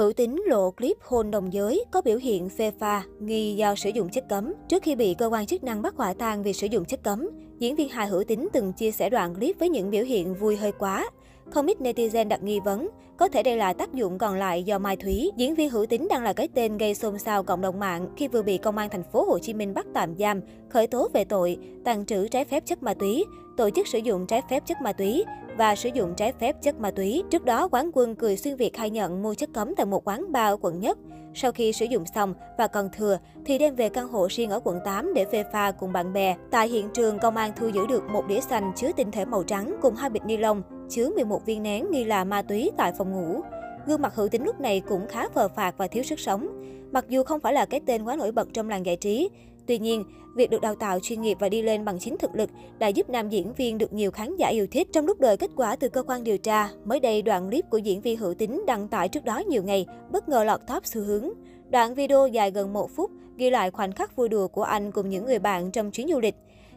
Hữu Tín lộ clip hôn đồng giới có biểu hiện phê pha, nghi do sử dụng chất cấm. Trước khi bị cơ quan chức năng bắt quả tang vì sử dụng chất cấm, diễn viên hài Hữu Tín từng chia sẻ đoạn clip với những biểu hiện vui hơi quá. Không ít netizen đặt nghi vấn, có thể đây là tác dụng còn lại do Mai Thúy. Diễn viên Hữu Tín đang là cái tên gây xôn xao cộng đồng mạng khi vừa bị công an thành phố Hồ Chí Minh bắt tạm giam, khởi tố về tội tàng trữ trái phép chất ma túy, tổ chức sử dụng trái phép chất ma túy và sử dụng trái phép chất ma túy. Trước đó, quán quân cười xuyên Việt khai nhận mua chất cấm tại một quán bar ở quận Nhất. Sau khi sử dụng xong và còn thừa thì đem về căn hộ riêng ở quận 8 để phê pha cùng bạn bè. Tại hiện trường, công an thu giữ được một đĩa xanh chứa tinh thể màu trắng cùng hai bịch ni lông chứa 11 viên nén nghi là ma túy tại phòng ngủ. Gương mặt hữu tính lúc này cũng khá phờ phạt và thiếu sức sống. Mặc dù không phải là cái tên quá nổi bật trong làng giải trí, Tuy nhiên, việc được đào tạo chuyên nghiệp và đi lên bằng chính thực lực đã giúp nam diễn viên được nhiều khán giả yêu thích. Trong lúc đợi kết quả từ cơ quan điều tra, mới đây đoạn clip của diễn viên Hữu Tính đăng tải trước đó nhiều ngày, bất ngờ lọt top xu hướng. Đoạn video dài gần một phút ghi lại khoảnh khắc vui đùa của anh cùng những người bạn trong chuyến du lịch.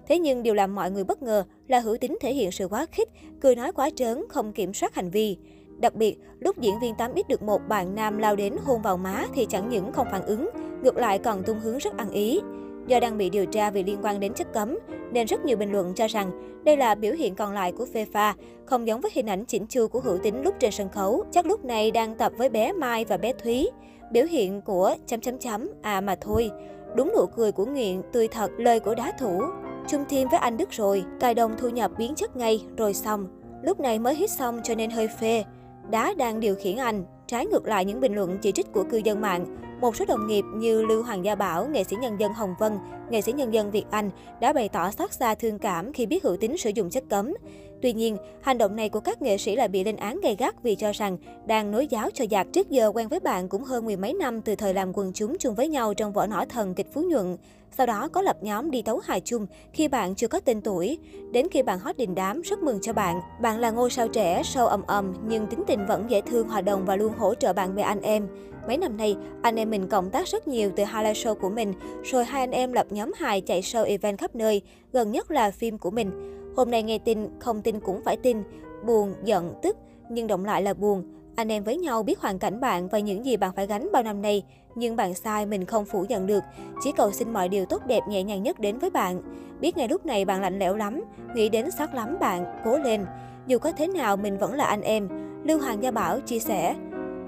Thế nhưng điều làm mọi người bất ngờ là Hữu Tính thể hiện sự quá khích, cười nói quá trớn, không kiểm soát hành vi. Đặc biệt, lúc diễn viên 8X được một bạn nam lao đến hôn vào má thì chẳng những không phản ứng, ngược lại còn tung hướng rất ăn ý. Do đang bị điều tra vì liên quan đến chất cấm, nên rất nhiều bình luận cho rằng đây là biểu hiện còn lại của phê pha, không giống với hình ảnh chỉnh chu của hữu tính lúc trên sân khấu. Chắc lúc này đang tập với bé Mai và bé Thúy. Biểu hiện của chấm chấm chấm, à mà thôi. Đúng nụ cười của nghiện, tươi thật, lời của đá thủ. Chung thêm với anh Đức rồi, cài đồng thu nhập biến chất ngay, rồi xong. Lúc này mới hít xong cho nên hơi phê. Đá đang điều khiển anh, trái ngược lại những bình luận chỉ trích của cư dân mạng. Một số đồng nghiệp như Lưu Hoàng Gia Bảo, nghệ sĩ nhân dân Hồng Vân, nghệ sĩ nhân dân Việt Anh đã bày tỏ xót xa thương cảm khi biết hữu tính sử dụng chất cấm. Tuy nhiên, hành động này của các nghệ sĩ lại bị lên án gay gắt vì cho rằng đang nối giáo cho giặc. Trước giờ quen với bạn cũng hơn mười mấy năm từ thời làm quần chúng chung với nhau trong vở nỏ thần kịch Phú Nhuận. Sau đó có lập nhóm đi tấu hài chung khi bạn chưa có tên tuổi. Đến khi bạn hot đình đám, rất mừng cho bạn. Bạn là ngôi sao trẻ, sâu ầm ầm nhưng tính tình vẫn dễ thương, hòa đồng và luôn hỗ trợ bạn bè anh em. Mấy năm nay, anh em mình cộng tác rất nhiều từ highlight show của mình, rồi hai anh em lập nhóm hài chạy show event khắp nơi, gần nhất là phim của mình. Hôm nay nghe tin, không tin cũng phải tin, buồn, giận, tức, nhưng động lại là buồn. Anh em với nhau biết hoàn cảnh bạn và những gì bạn phải gánh bao năm nay. Nhưng bạn sai mình không phủ nhận được. Chỉ cầu xin mọi điều tốt đẹp nhẹ nhàng nhất đến với bạn. Biết ngay lúc này bạn lạnh lẽo lắm, nghĩ đến sát lắm bạn, cố lên. Dù có thế nào mình vẫn là anh em. Lưu Hoàng Gia Bảo chia sẻ.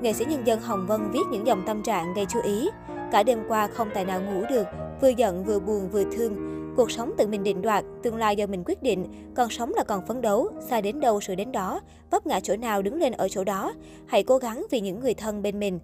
Nghệ sĩ nhân dân Hồng Vân viết những dòng tâm trạng gây chú ý. Cả đêm qua không tài nào ngủ được, vừa giận vừa buồn vừa thương. Cuộc sống tự mình định đoạt, tương lai do mình quyết định, còn sống là còn phấn đấu, xa đến đâu sự đến đó, vấp ngã chỗ nào đứng lên ở chỗ đó. Hãy cố gắng vì những người thân bên mình.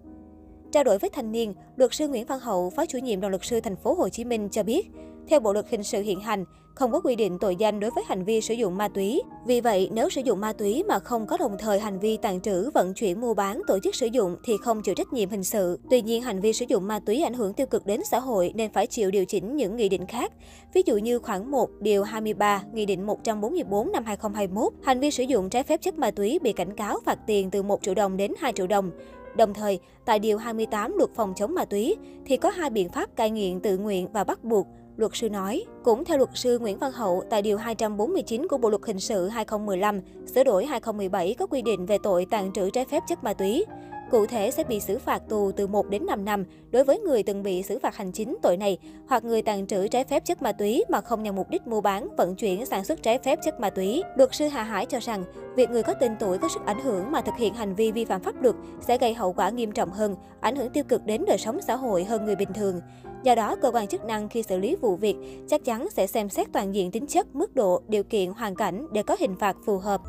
Trao đổi với thanh niên, luật sư Nguyễn Văn Hậu, phó chủ nhiệm đoàn luật sư thành phố Hồ Chí Minh cho biết, theo Bộ luật hình sự hiện hành, không có quy định tội danh đối với hành vi sử dụng ma túy. Vì vậy, nếu sử dụng ma túy mà không có đồng thời hành vi tàn trữ, vận chuyển, mua bán, tổ chức sử dụng thì không chịu trách nhiệm hình sự. Tuy nhiên, hành vi sử dụng ma túy ảnh hưởng tiêu cực đến xã hội nên phải chịu điều chỉnh những nghị định khác. Ví dụ như khoản 1, điều 23, Nghị định 144 năm 2021, hành vi sử dụng trái phép chất ma túy bị cảnh cáo phạt tiền từ 1 triệu đồng đến 2 triệu đồng. Đồng thời, tại Điều 28 Luật Phòng chống ma túy thì có hai biện pháp cai nghiện tự nguyện và bắt buộc. Luật sư nói, cũng theo luật sư Nguyễn Văn Hậu, tại Điều 249 của Bộ Luật Hình sự 2015, sửa đổi 2017 có quy định về tội tàn trữ trái phép chất ma túy. Cụ thể sẽ bị xử phạt tù từ 1 đến 5 năm đối với người từng bị xử phạt hành chính tội này hoặc người tàn trữ trái phép chất ma túy mà không nhằm mục đích mua bán, vận chuyển, sản xuất trái phép chất ma túy. Luật sư Hà Hải cho rằng, việc người có tên tuổi có sức ảnh hưởng mà thực hiện hành vi vi phạm pháp luật sẽ gây hậu quả nghiêm trọng hơn, ảnh hưởng tiêu cực đến đời sống xã hội hơn người bình thường. Do đó, cơ quan chức năng khi xử lý vụ việc chắc chắn sẽ xem xét toàn diện tính chất, mức độ, điều kiện, hoàn cảnh để có hình phạt phù hợp.